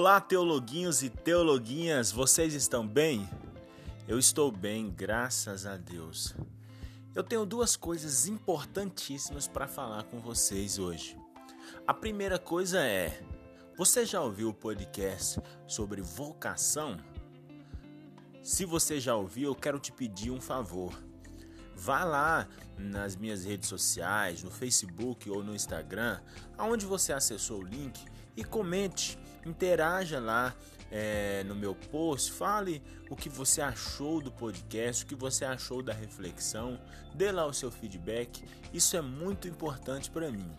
Olá, teologuinhos e teologuinhas, vocês estão bem? Eu estou bem, graças a Deus. Eu tenho duas coisas importantíssimas para falar com vocês hoje. A primeira coisa é: você já ouviu o podcast sobre vocação? Se você já ouviu, eu quero te pedir um favor. Vá lá nas minhas redes sociais, no Facebook ou no Instagram, aonde você acessou o link e comente, interaja lá é, no meu post, fale o que você achou do podcast, o que você achou da reflexão, dê lá o seu feedback, isso é muito importante para mim.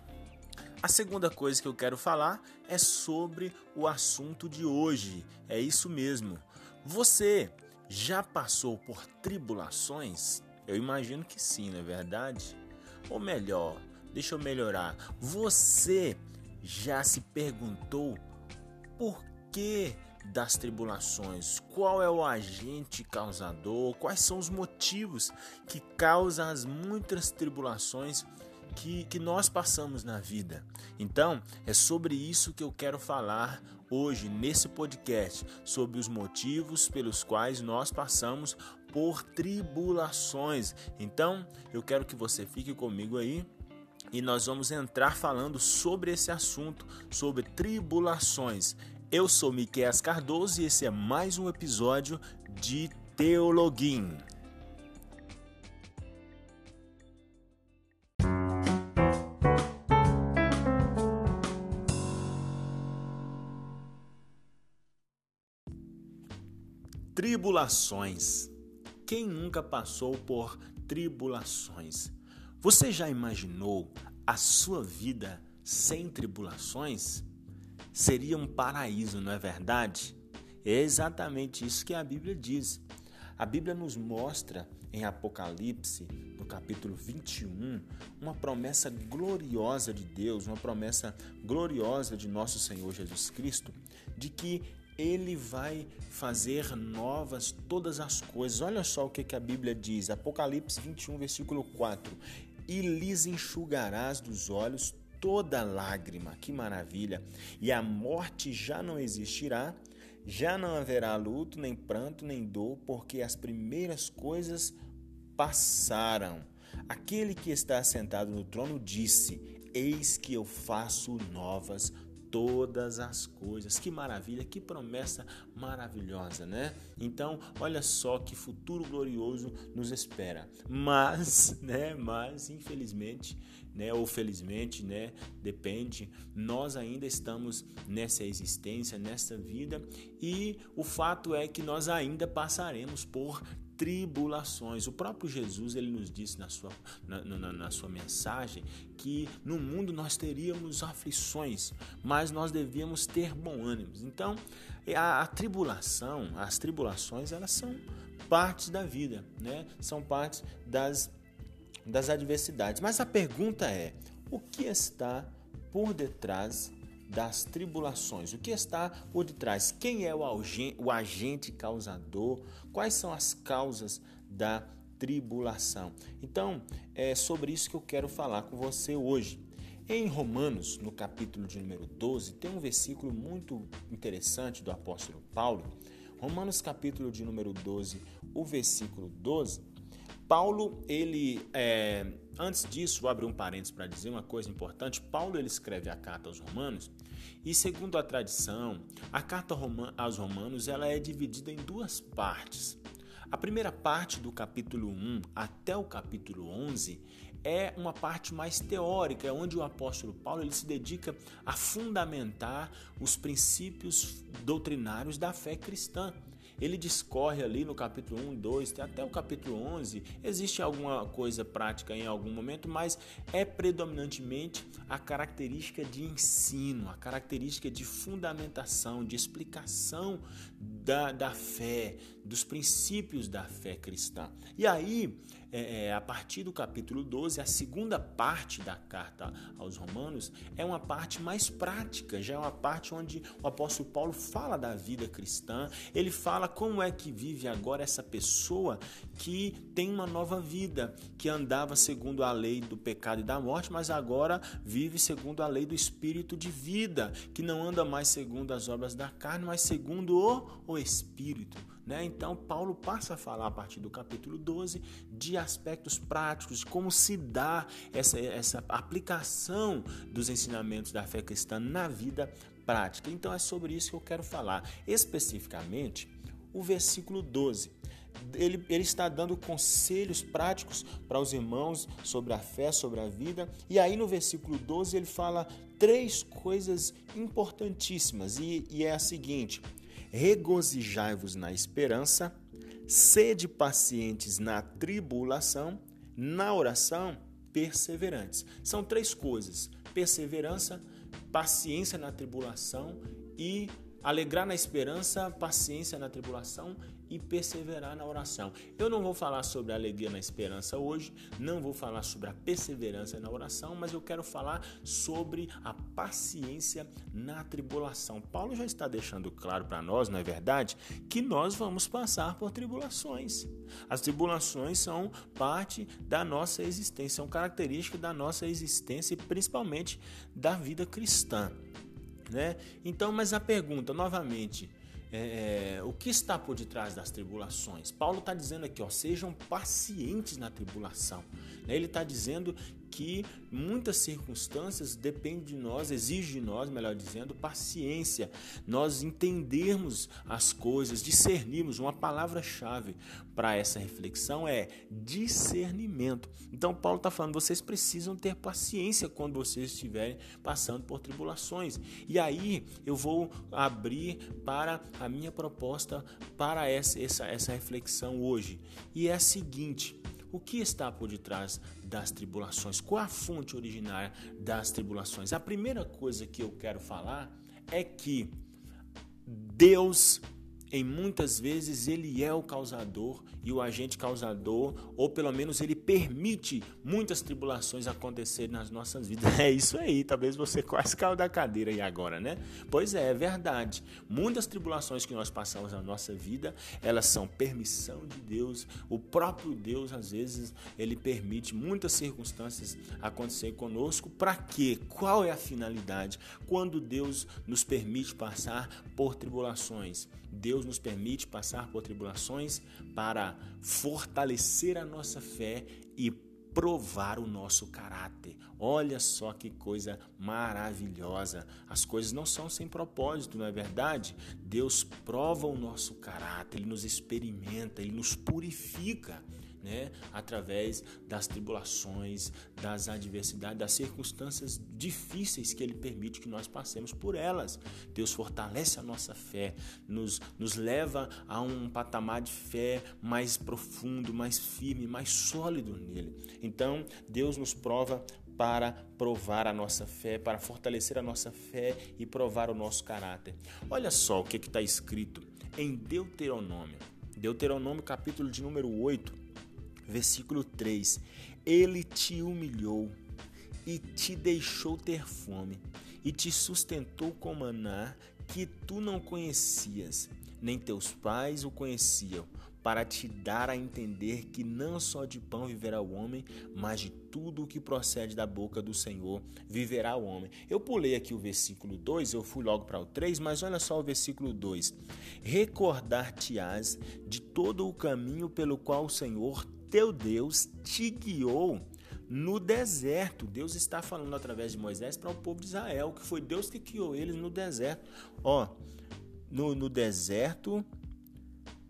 A segunda coisa que eu quero falar é sobre o assunto de hoje. É isso mesmo. Você já passou por tribulações? Eu imagino que sim, não é verdade? Ou melhor, deixa eu melhorar. Você já se perguntou por que das tribulações? Qual é o agente causador? Quais são os motivos que causam as muitas tribulações que, que nós passamos na vida. Então, é sobre isso que eu quero falar hoje nesse podcast, sobre os motivos pelos quais nós passamos por tribulações. Então, eu quero que você fique comigo aí e nós vamos entrar falando sobre esse assunto, sobre tribulações. Eu sou Miquel Cardoso e esse é mais um episódio de Teologuim. Tribulações. Quem nunca passou por tribulações? Você já imaginou a sua vida sem tribulações? Seria um paraíso, não é verdade? É exatamente isso que a Bíblia diz. A Bíblia nos mostra em Apocalipse, no capítulo 21, uma promessa gloriosa de Deus, uma promessa gloriosa de nosso Senhor Jesus Cristo, de que ele vai fazer novas todas as coisas. Olha só o que, a Bíblia diz, Apocalipse 21, versículo 4: E lhes enxugarás dos olhos toda lágrima, que maravilha! E a morte já não existirá, já não haverá luto, nem pranto, nem dor, porque as primeiras coisas passaram. Aquele que está sentado no trono disse: Eis que eu faço novas todas as coisas. Que maravilha, que promessa maravilhosa, né? Então, olha só que futuro glorioso nos espera. Mas, né, mas infelizmente, né, ou felizmente, né, depende, nós ainda estamos nessa existência, nessa vida, e o fato é que nós ainda passaremos por tribulações. O próprio Jesus ele nos disse na sua, na, na, na, sua mensagem que no mundo nós teríamos aflições, mas nós devíamos ter bom ânimo. Então, a, a tribulação, as tribulações, elas são partes da vida, né? São partes das, das adversidades. Mas a pergunta é: o que está por detrás das tribulações. O que está por detrás? Quem é o agente causador? Quais são as causas da tribulação? Então, é sobre isso que eu quero falar com você hoje. Em Romanos, no capítulo de número 12, tem um versículo muito interessante do apóstolo Paulo. Romanos, capítulo de número 12, o versículo 12, Paulo, ele, é, antes disso, vou abrir um parênteses para dizer uma coisa importante. Paulo, ele escreve a carta aos romanos e, segundo a tradição, a carta aos romanos ela é dividida em duas partes. A primeira parte do capítulo 1 até o capítulo 11 é uma parte mais teórica, é onde o apóstolo Paulo ele se dedica a fundamentar os princípios doutrinários da fé cristã. Ele discorre ali no capítulo 1, 2, até o capítulo 11. Existe alguma coisa prática em algum momento, mas é predominantemente a característica de ensino, a característica de fundamentação, de explicação da, da fé, dos princípios da fé cristã. E aí, é, é, a partir do capítulo 12, a segunda parte da carta aos Romanos é uma parte mais prática, já é uma parte onde o apóstolo Paulo fala da vida cristã, ele fala como é que vive agora essa pessoa que tem uma nova vida, que andava segundo a lei do pecado e da morte, mas agora vive segundo a lei do espírito de vida, que não anda mais segundo as obras da carne, mas segundo o, o espírito. Né? Então, Paulo passa a falar a partir do capítulo 12 de aspectos práticos, de como se dá essa, essa aplicação dos ensinamentos da fé cristã na vida prática. Então, é sobre isso que eu quero falar. Especificamente, o versículo 12. Ele, ele, está dando conselhos práticos para os irmãos sobre a fé, sobre a vida. E aí no versículo 12 ele fala três coisas importantíssimas. E, e é a seguinte: regozijai-vos na esperança, sede pacientes na tribulação, na oração, perseverantes. São três coisas: perseverança, paciência na tribulação e alegrar na esperança, paciência na tribulação e perseverar na oração. Eu não vou falar sobre a alegria na esperança hoje, não vou falar sobre a perseverança na oração, mas eu quero falar sobre a paciência na tribulação. Paulo já está deixando claro para nós, não é verdade, que nós vamos passar por tribulações. As tribulações são parte da nossa existência, são características da nossa existência e principalmente da vida cristã. Né? Então, mas a pergunta, novamente, é, é, o que está por detrás das tribulações? Paulo está dizendo aqui, ó, sejam pacientes na tribulação. Né? Ele está dizendo que muitas circunstâncias dependem de nós, exige de nós, melhor dizendo, paciência. Nós entendermos as coisas, discernirmos. Uma palavra-chave para essa reflexão é discernimento. Então, Paulo está falando, vocês precisam ter paciência quando vocês estiverem passando por tribulações. E aí eu vou abrir para a minha proposta para essa, essa, essa reflexão hoje. E é a seguinte o que está por detrás das tribulações? Qual a fonte originária das tribulações? A primeira coisa que eu quero falar é que Deus em muitas vezes ele é o causador e o agente causador, ou pelo menos ele permite muitas tribulações acontecerem nas nossas vidas. É isso aí, talvez você quase caiu da cadeira aí agora, né? Pois é, é verdade. Muitas tribulações que nós passamos na nossa vida, elas são permissão de Deus. O próprio Deus, às vezes, ele permite muitas circunstâncias acontecer conosco. Para quê? Qual é a finalidade? Quando Deus nos permite passar por tribulações, Deus nos permite passar por tribulações para fortalecer a nossa fé e provar o nosso caráter. Olha só que coisa maravilhosa. As coisas não são sem propósito, não é verdade? Deus prova o nosso caráter, ele nos experimenta, ele nos purifica né? através das tribulações, das adversidades, das circunstâncias difíceis que Ele permite que nós passemos por elas. Deus fortalece a nossa fé, nos, nos leva a um patamar de fé mais profundo, mais firme, mais sólido nele. Então, Deus nos prova para provar a nossa fé, para fortalecer a nossa fé e provar o nosso caráter. Olha só o que está escrito em Deuteronômio. Deuteronômio, capítulo de número 8, Versículo 3: Ele te humilhou e te deixou ter fome, e te sustentou com maná que tu não conhecias, nem teus pais o conheciam, para te dar a entender que não só de pão viverá o homem, mas de tudo o que procede da boca do Senhor viverá o homem. Eu pulei aqui o versículo 2, eu fui logo para o 3, mas olha só o versículo 2: Recordar-te-ás de todo o caminho pelo qual o Senhor teu Deus te guiou no deserto. Deus está falando através de Moisés para o povo de Israel, que foi Deus que guiou eles no deserto. Ó, no, no deserto,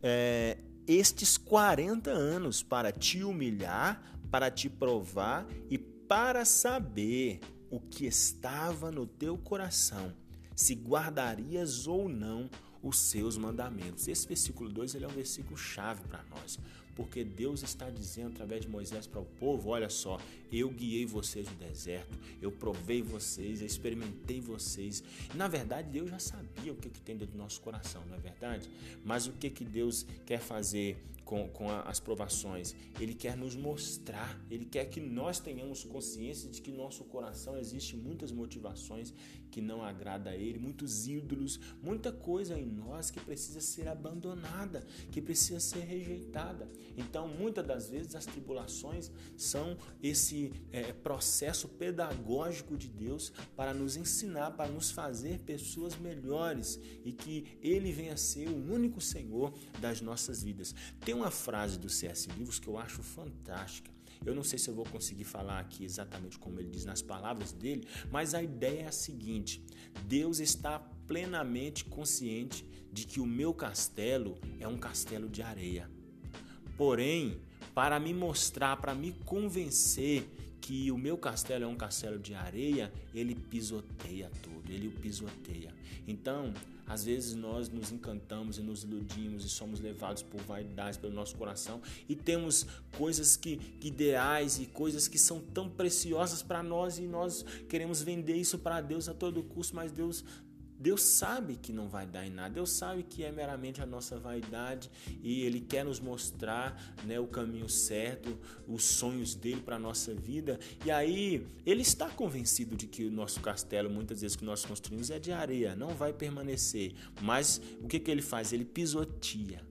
é, estes 40 anos para te humilhar, para te provar e para saber o que estava no teu coração, se guardarias ou não os seus mandamentos. Esse versículo 2 ele é um versículo chave para nós. Porque Deus está dizendo através de Moisés para o povo: olha só, eu guiei vocês no deserto, eu provei vocês, eu experimentei vocês. Na verdade, Deus já sabia o que, que tem dentro do nosso coração, não é verdade? Mas o que, que Deus quer fazer com, com as provações? Ele quer nos mostrar, ele quer que nós tenhamos consciência de que no nosso coração existe muitas motivações que não agrada a Ele, muitos ídolos, muita coisa em nós que precisa ser abandonada, que precisa ser rejeitada. Então, muitas das vezes as tribulações são esse é, processo pedagógico de Deus para nos ensinar, para nos fazer pessoas melhores e que Ele venha ser o único Senhor das nossas vidas. Tem uma frase do C.S. Lewis que eu acho fantástica. Eu não sei se eu vou conseguir falar aqui exatamente como ele diz nas palavras dele, mas a ideia é a seguinte: Deus está plenamente consciente de que o meu castelo é um castelo de areia. Porém, para me mostrar, para me convencer que o meu castelo é um castelo de areia, ele pisoteia tudo, ele o pisoteia. Então, às vezes nós nos encantamos e nos iludimos e somos levados por vaidades pelo nosso coração e temos coisas que, ideais e coisas que são tão preciosas para nós e nós queremos vender isso para Deus a todo custo, mas Deus Deus sabe que não vai dar em nada, Deus sabe que é meramente a nossa vaidade e Ele quer nos mostrar né, o caminho certo, os sonhos dele para a nossa vida. E aí, Ele está convencido de que o nosso castelo, muitas vezes que nós construímos, é de areia, não vai permanecer. Mas o que, que Ele faz? Ele pisoteia,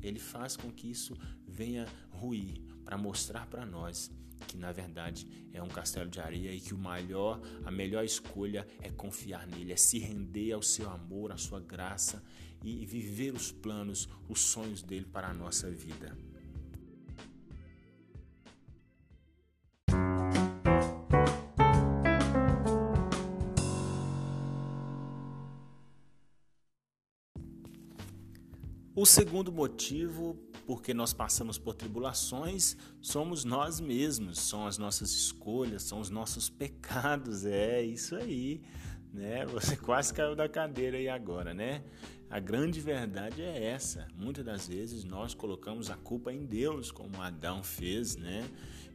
Ele faz com que isso venha ruir, para mostrar para nós que na verdade é um castelo de areia e que o melhor, a melhor escolha é confiar nele, é se render ao seu amor, à sua graça e viver os planos, os sonhos dele para a nossa vida. O segundo motivo porque nós passamos por tribulações somos nós mesmos, são as nossas escolhas, são os nossos pecados, é isso aí, né? Você quase caiu da cadeira aí agora, né? A grande verdade é essa. Muitas das vezes nós colocamos a culpa em Deus, como Adão fez, né?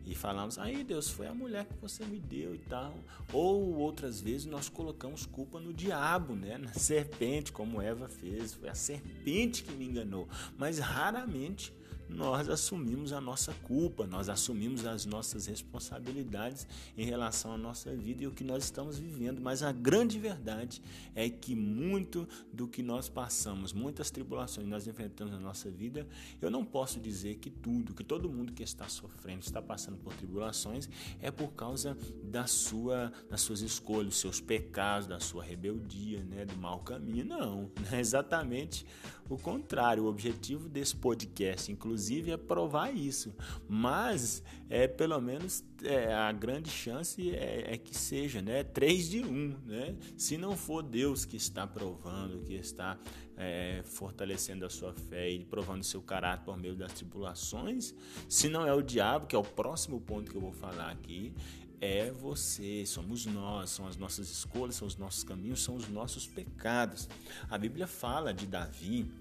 E falamos, aí Deus, foi a mulher que você me deu e tal. Ou outras vezes nós colocamos culpa no diabo, né? Na serpente, como Eva fez. Foi a serpente que me enganou. Mas raramente nós assumimos a nossa culpa, nós assumimos as nossas responsabilidades em relação à nossa vida e o que nós estamos vivendo. Mas a grande verdade é que muito do que nós passamos, muitas tribulações que nós enfrentamos na nossa vida, eu não posso dizer que tudo, que todo mundo que está sofrendo, está passando por tribulações, é por causa da sua, das suas escolhas, seus pecados, da sua rebeldia, né, do mau caminho. Não, é exatamente o contrário. O objetivo desse podcast, inclusive, inclusive, é provar isso. Mas é pelo menos é, a grande chance é, é, que seja, né? Três de um, né? Se não for Deus que está provando, que está é, fortalecendo a sua fé e provando seu caráter por meio das tribulações, se não é o diabo, que é o próximo ponto que eu vou falar aqui, é você, somos nós, são as nossas escolhas, são os nossos caminhos, são os nossos pecados. A Bíblia fala de Davi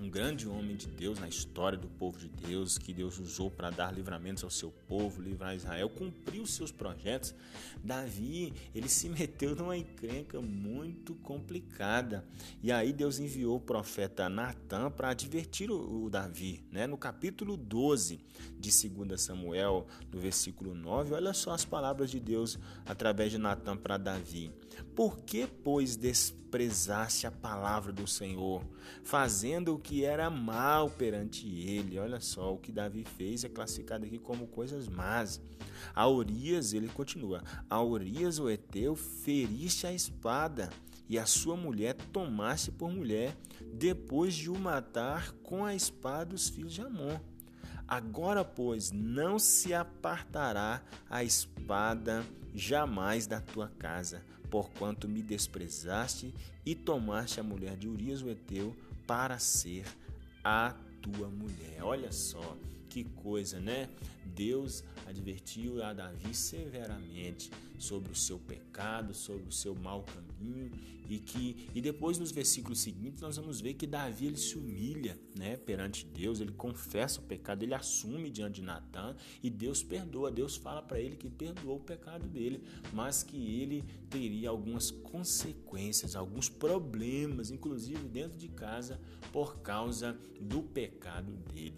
um grande homem de Deus na história do povo de Deus, que Deus usou para dar livramentos ao seu povo, livrar Israel, cumpriu seus projetos. Davi, ele se meteu numa encrenca muito complicada. E aí Deus enviou o profeta Natan para advertir o, o, Davi, né? No capítulo 12 de 2 Samuel, no versículo 9, olha só as palavras de Deus através de Natan para Davi. Por que, pois, desprezaste a palavra do Senhor, fazendo o que era mal perante ele? Olha só, o que Davi fez é classificado aqui como coisas más. A Urias, ele continua, a Urias o Eteu feriste a espada, e a sua mulher tomaste por mulher, depois de o matar com a espada os filhos de Amon. Agora, pois, não se apartará a espada jamais da tua casa, porquanto me desprezaste e tomaste a mulher de Urias o Eteu para ser a tua mulher. Olha só que coisa, né? Deus advertiu a Davi severamente sobre o seu pecado, sobre o seu mau caminho e que e depois nos versículos seguintes nós vamos ver que Davi ele se humilha, né, perante Deus, ele confessa o pecado, ele assume diante de Natan e Deus perdoa. Deus fala para ele que perdoou o pecado dele, mas que ele teria algumas consequências, alguns problemas, inclusive dentro de casa, por causa do pecado dele.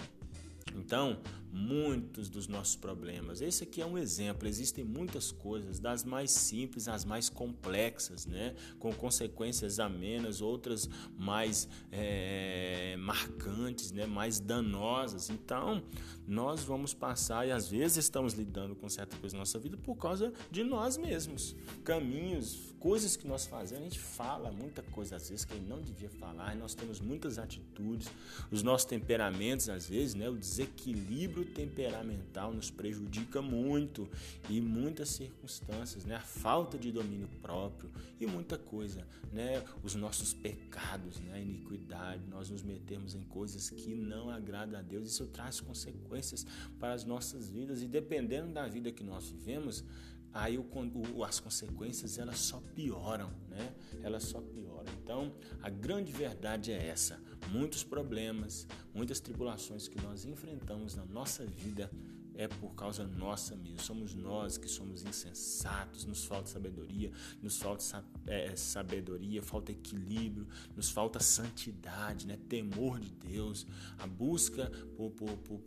Então, muitos dos nossos problemas. Esse aqui é um exemplo. Existem muitas coisas, das mais simples às mais complexas, né? Com consequências amenas, outras mais é, marcantes, né? Mais danosas. Então, nós vamos passar e às vezes estamos lidando com certa coisa na nossa vida por causa de nós mesmos. Caminhos, coisas que nós fazemos, a gente fala muita coisa às vezes que não devia falar. Nós temos muitas atitudes, os nossos temperamentos às vezes, né? O desequilíbrio equilíbrio temperamental nos prejudica muito e muitas circunstâncias, né? A falta de domínio próprio e muita coisa, né? Os nossos pecados, né? A iniquidade, nós nos metemos em coisas que não agradam a Deus. Isso traz consequências para as nossas vidas e dependendo da vida que nós vivemos, aí o, o, as consequências elas só pioram, né? Elas só pioram. Então, a grande verdade é essa: muitos problemas, muitas tribulações que nós enfrentamos na nossa vida é por causa nossa mesmo. Somos nós que somos insensatos, nos falta sabedoria, nos falta é, sabedoria, falta equilíbrio, nos falta santidade, né? temor de Deus, a busca por, por, por,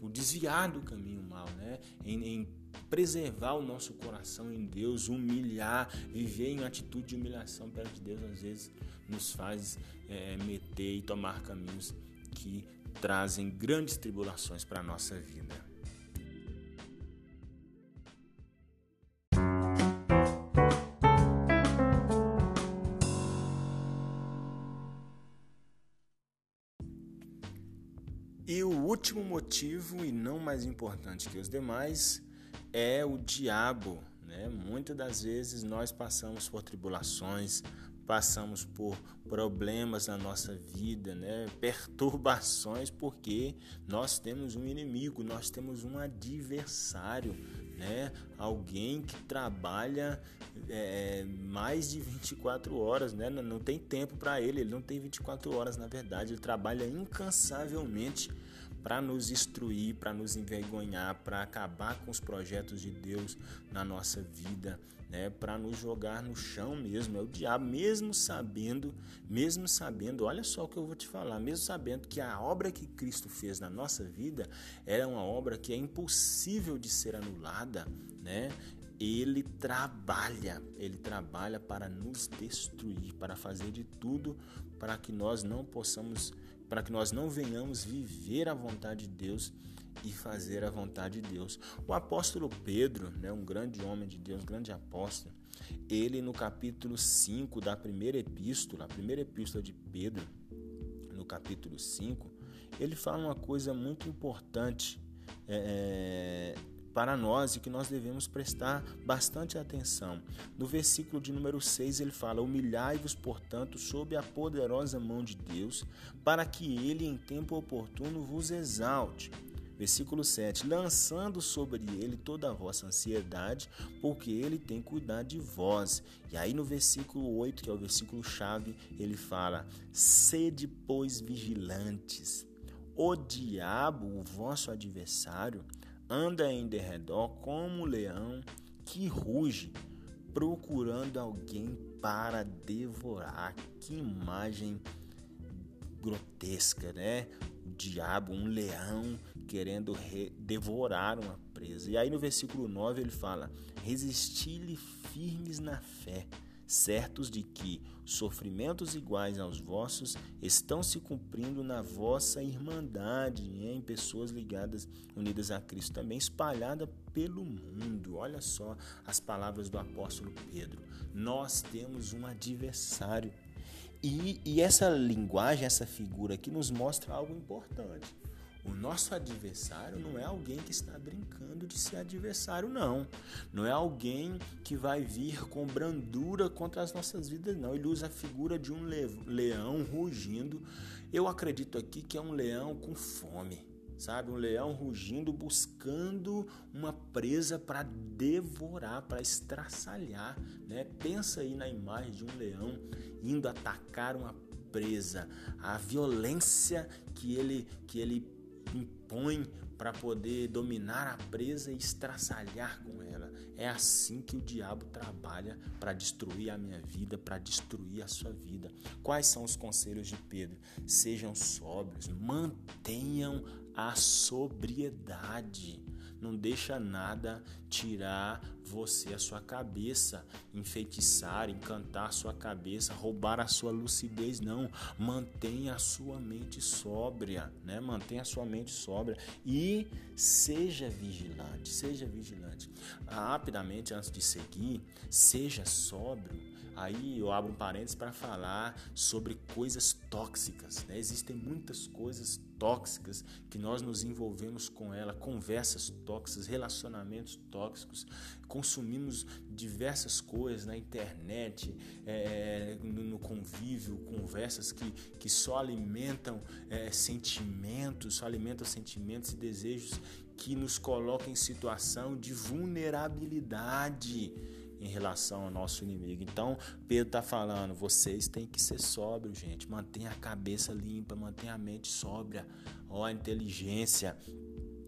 por desviar do caminho mal, né? em, em preservar o nosso coração em Deus, humilhar, viver em atitude de humilhação perante Deus, às vezes nos faz é, meter e tomar caminhos que trazem grandes tribulações para a nossa vida. E o último motivo, e não mais importante que os demais, é o diabo. Né? Muitas das vezes nós passamos por tribulações, passamos por problemas na nossa vida, né? perturbações, porque nós temos um inimigo, nós temos um adversário, né? alguém que trabalha é, mais de 24 horas, né? não tem tempo para ele, ele não tem 24 horas na verdade, ele trabalha incansavelmente para nos instruir, para nos envergonhar, para acabar com os projetos de Deus na nossa vida, né? Para nos jogar no chão mesmo. É o diabo, mesmo sabendo, mesmo sabendo, olha só o que eu vou te falar, mesmo sabendo que a obra que Cristo fez na nossa vida era uma obra que é impossível de ser anulada, né? ele trabalha, ele trabalha para nos destruir, para fazer de tudo para que nós não possamos para que nós não venhamos viver a vontade de Deus e fazer a vontade de Deus. O apóstolo Pedro, né, um grande homem de Deus, um grande apóstolo, ele no capítulo 5 da primeira epístola, a primeira epístola de Pedro, no capítulo 5, ele fala uma coisa muito importante é, é para nós e que nós devemos prestar bastante atenção. No versículo de número 6 ele fala: Humilhai-vos, portanto, sob a poderosa mão de Deus, para que ele em tempo oportuno vos exalte. Versículo 7: Lançando sobre ele toda a vossa ansiedade, porque ele tem cuidado de vós. E aí no versículo 8, que é o versículo chave, ele fala: Sede, pois, vigilantes. O diabo, o vosso adversário, anda em derredor como um leão que ruge, procurando alguém para devorar. Que imagem grotesca, né? O diabo, um leão querendo devorar uma presa. E aí no versículo 9 ele fala: Resisti-lhe firmes na fé certos de que sofrimentos iguais aos vossos estão se cumprindo na vossa irmandade, em pessoas ligadas, unidas a Cristo, também espalhada pelo mundo. Olha só as palavras do apóstolo Pedro. Nós temos um adversário. E, e essa linguagem, essa figura aqui nos mostra algo importante. O nosso adversário não é alguém que está brincando de ser adversário, não. Não é alguém que vai vir com brandura contra as nossas vidas, não. Ele usa a figura de um leão rugindo. Eu acredito aqui que é um leão com fome sabe? Um leão rugindo, buscando uma presa para devorar, para estraçalhar, né? Pensa aí na imagem de um leão indo atacar uma presa, a violência que ele que ele impõe para poder dominar a presa e estraçalhar com ela. É assim que o diabo trabalha para destruir a minha vida, para destruir a sua vida. Quais são os conselhos de Pedro? Sejam sóbrios, mantenham a sobriedade. Não deixa nada tirar você a sua cabeça, enfeitiçar, encantar a sua cabeça, roubar a sua lucidez, não. Mantenha a sua mente sóbria, né? Mantenha a sua mente sóbria e seja vigilante, seja vigilante. Ah, rapidamente antes de seguir, seja sóbrio Aí eu abro um parênteses para falar sobre coisas tóxicas. Né? Existem muitas coisas tóxicas que nós nos envolvemos com ela, conversas tóxicas, relacionamentos tóxicos, consumimos diversas coisas na internet, é, no, no, convívio, conversas que, que só alimentam é, sentimentos, só alimentam sentimentos e desejos que nos colocam em situação de vulnerabilidade em relação ao nosso inimigo. Então, Pedro está falando: vocês têm que ser sóbrios, gente. Mantenha a cabeça limpa, mantenha a mente sóbria, ó, a inteligência.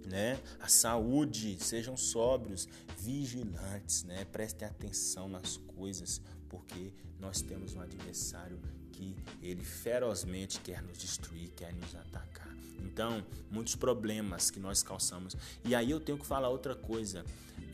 Né? A saúde, sejam sóbrios, vigilantes, né? Prestem atenção nas coisas, porque nós temos um adversário que ele ferozmente quer nos destruir, quer nos atacar. Então, muitos problemas que nós causamos. E aí eu tenho que falar outra coisa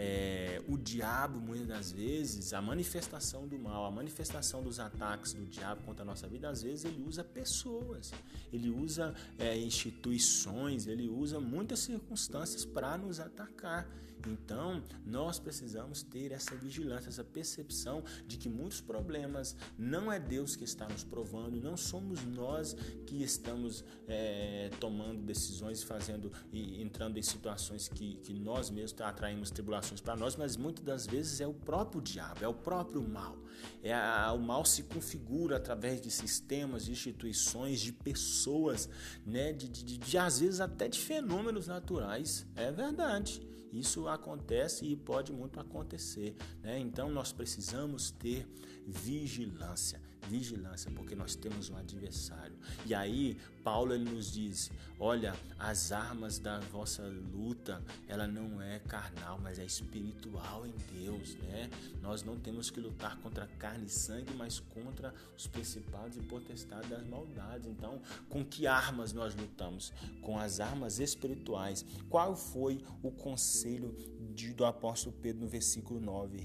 é, o diabo, muitas das vezes, a manifestação do mal, a manifestação dos ataques do diabo contra a nossa vida, às vezes ele usa pessoas, ele usa é, instituições, ele usa muitas circunstâncias para nos atacar. Então, nós precisamos ter essa vigilância, essa percepção de que muitos problemas não é Deus que está nos provando, não somos nós que estamos é, tomando decisões, fazendo e entrando em situações que, que nós mesmos atraímos tribulações para nós, mas muitas das vezes é o próprio diabo, é o próprio mal. É a, o mal se configura através de sistemas, de instituições, de pessoas, né? de, de, de, de às vezes até de fenômenos naturais. É verdade. Isso acontece e pode muito acontecer. Né? Então nós precisamos ter vigilância. Vigilância, porque nós temos um adversário. E aí, Paulo ele nos diz: olha, as armas da vossa luta, ela não é carnal, mas é espiritual em Deus. Né? Nós não temos que lutar contra carne e sangue, mas contra os principados e potestades das maldades. Então, com que armas nós lutamos? Com as armas espirituais. Qual foi o conselho de, do apóstolo Pedro no versículo 9: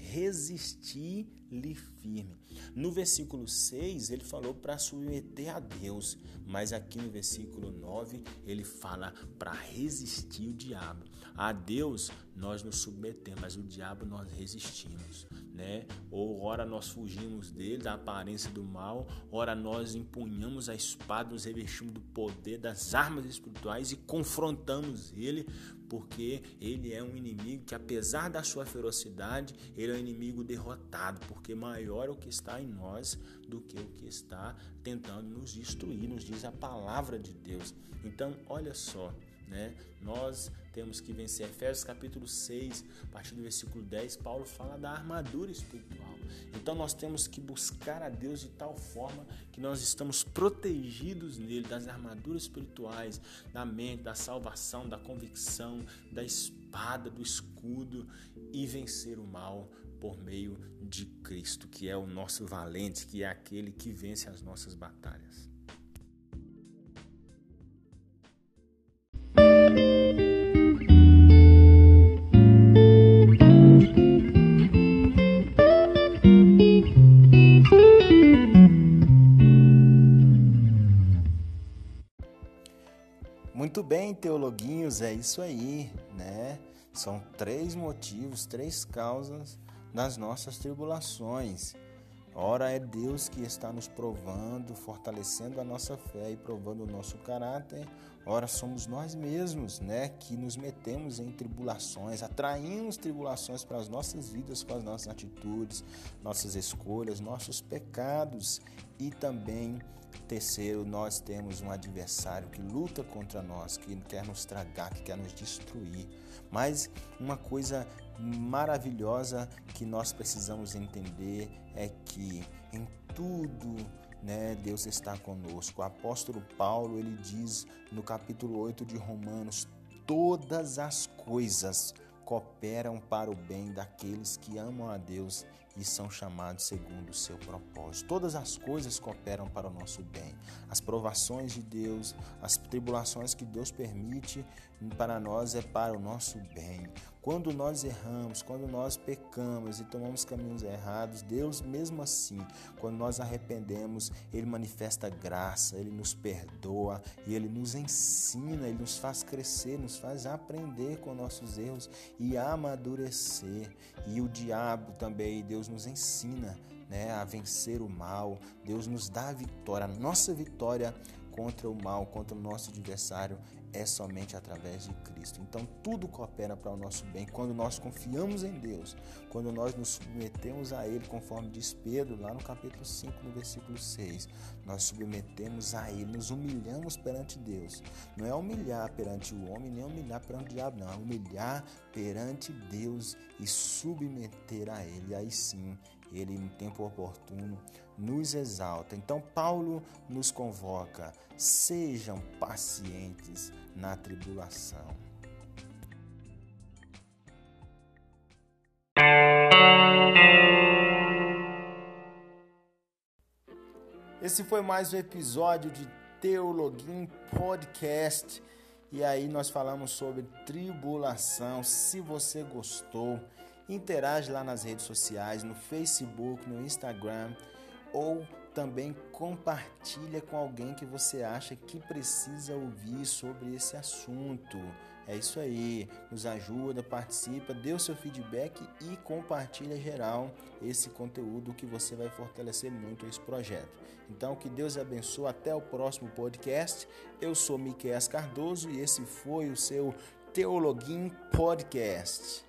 resistir-lhe firme. No versículo 6, ele falou para submeter a Deus, mas aqui no versículo 9, ele fala para resistir o diabo. A Deus nós nos submetemos, mas o diabo nós resistimos, né? Ou ora nós fugimos dele, da aparência do mal, ora nós empunhamos a espada, nos revestimos do poder das armas espirituais e confrontamos ele, porque ele é um inimigo que apesar da sua ferocidade, ele é um inimigo derrotado, porque maior é o que está em nós do que o que está tentando nos destruir, nos diz a palavra de Deus. Então, olha só, né? Nós temos que vencer. Efésios capítulo 6, a partir do versículo 10, Paulo fala da armadura espiritual. Então nós temos que buscar a Deus de tal forma que nós estamos protegidos nele, das armaduras espirituais, da mente, da salvação, da convicção, da espada, do escudo e vencer o mal por meio de Cristo, que é o nosso valente, que é aquele que vence as nossas batalhas. Muito bem, teologuinhos, é isso aí? São três motivos, três causas das nossas tribulações. Ora é Deus que está nos provando, fortalecendo a nossa fé e provando o nosso caráter. Ora somos nós mesmos, né, que nos metemos em tribulações, atraímos tribulações para as nossas vidas com as nossas atitudes, nossas escolhas, nossos pecados e também Terceiro, nós temos um adversário que luta contra nós, que quer nos tragar, que quer nos destruir. Mas uma coisa maravilhosa que nós precisamos entender é que em tudo né, Deus está conosco. O apóstolo Paulo, ele diz no capítulo 8 de Romanos, todas as coisas cooperam para o bem daqueles que amam a Deus e são chamados segundo o seu propósito. Todas as coisas cooperam para o nosso bem. As provações de Deus, as tribulações que Deus permite para nós é para o nosso bem. Quando nós erramos, quando nós pecamos e tomamos caminhos errados, Deus, mesmo assim, quando nós arrependemos, Ele manifesta graça, Ele nos perdoa e Ele nos ensina, Ele nos faz crescer, nos faz aprender com nossos erros e amadurecer. E o diabo também, Deus nos ensina né, a vencer o mal, Deus nos dá a vitória, a nossa vitória contra o mal, contra o nosso adversário é somente através de Cristo. Então tudo coopera para o nosso bem quando nós confiamos em Deus, quando nós nos submetemos a Ele, conforme diz Pedro lá no capítulo 5, no versículo 6. Nós submetemos a Ele, nos humilhamos perante Deus. Não é humilhar perante o homem, nem humilhar perante o diabo, não. É humilhar perante Deus e submeter a Ele. Aí sim, Ele, no tempo oportuno, nos exalta. Então, Paulo nos convoca: sejam pacientes na tribulação. Esse foi mais um episódio de Teologuim Podcast. E aí nós falamos sobre tribulação. Se você gostou, interage lá nas redes sociais, no Facebook, no Instagram ou também compartilha com alguém que você acha que precisa ouvir sobre esse assunto. É isso aí, nos ajuda, participa, dê o seu feedback e compartilha geral esse conteúdo que você vai fortalecer muito esse projeto. Então, que Deus abençoe, até o próximo podcast. Eu sou Miquel Cardoso e esse foi o seu Teologuim Podcast.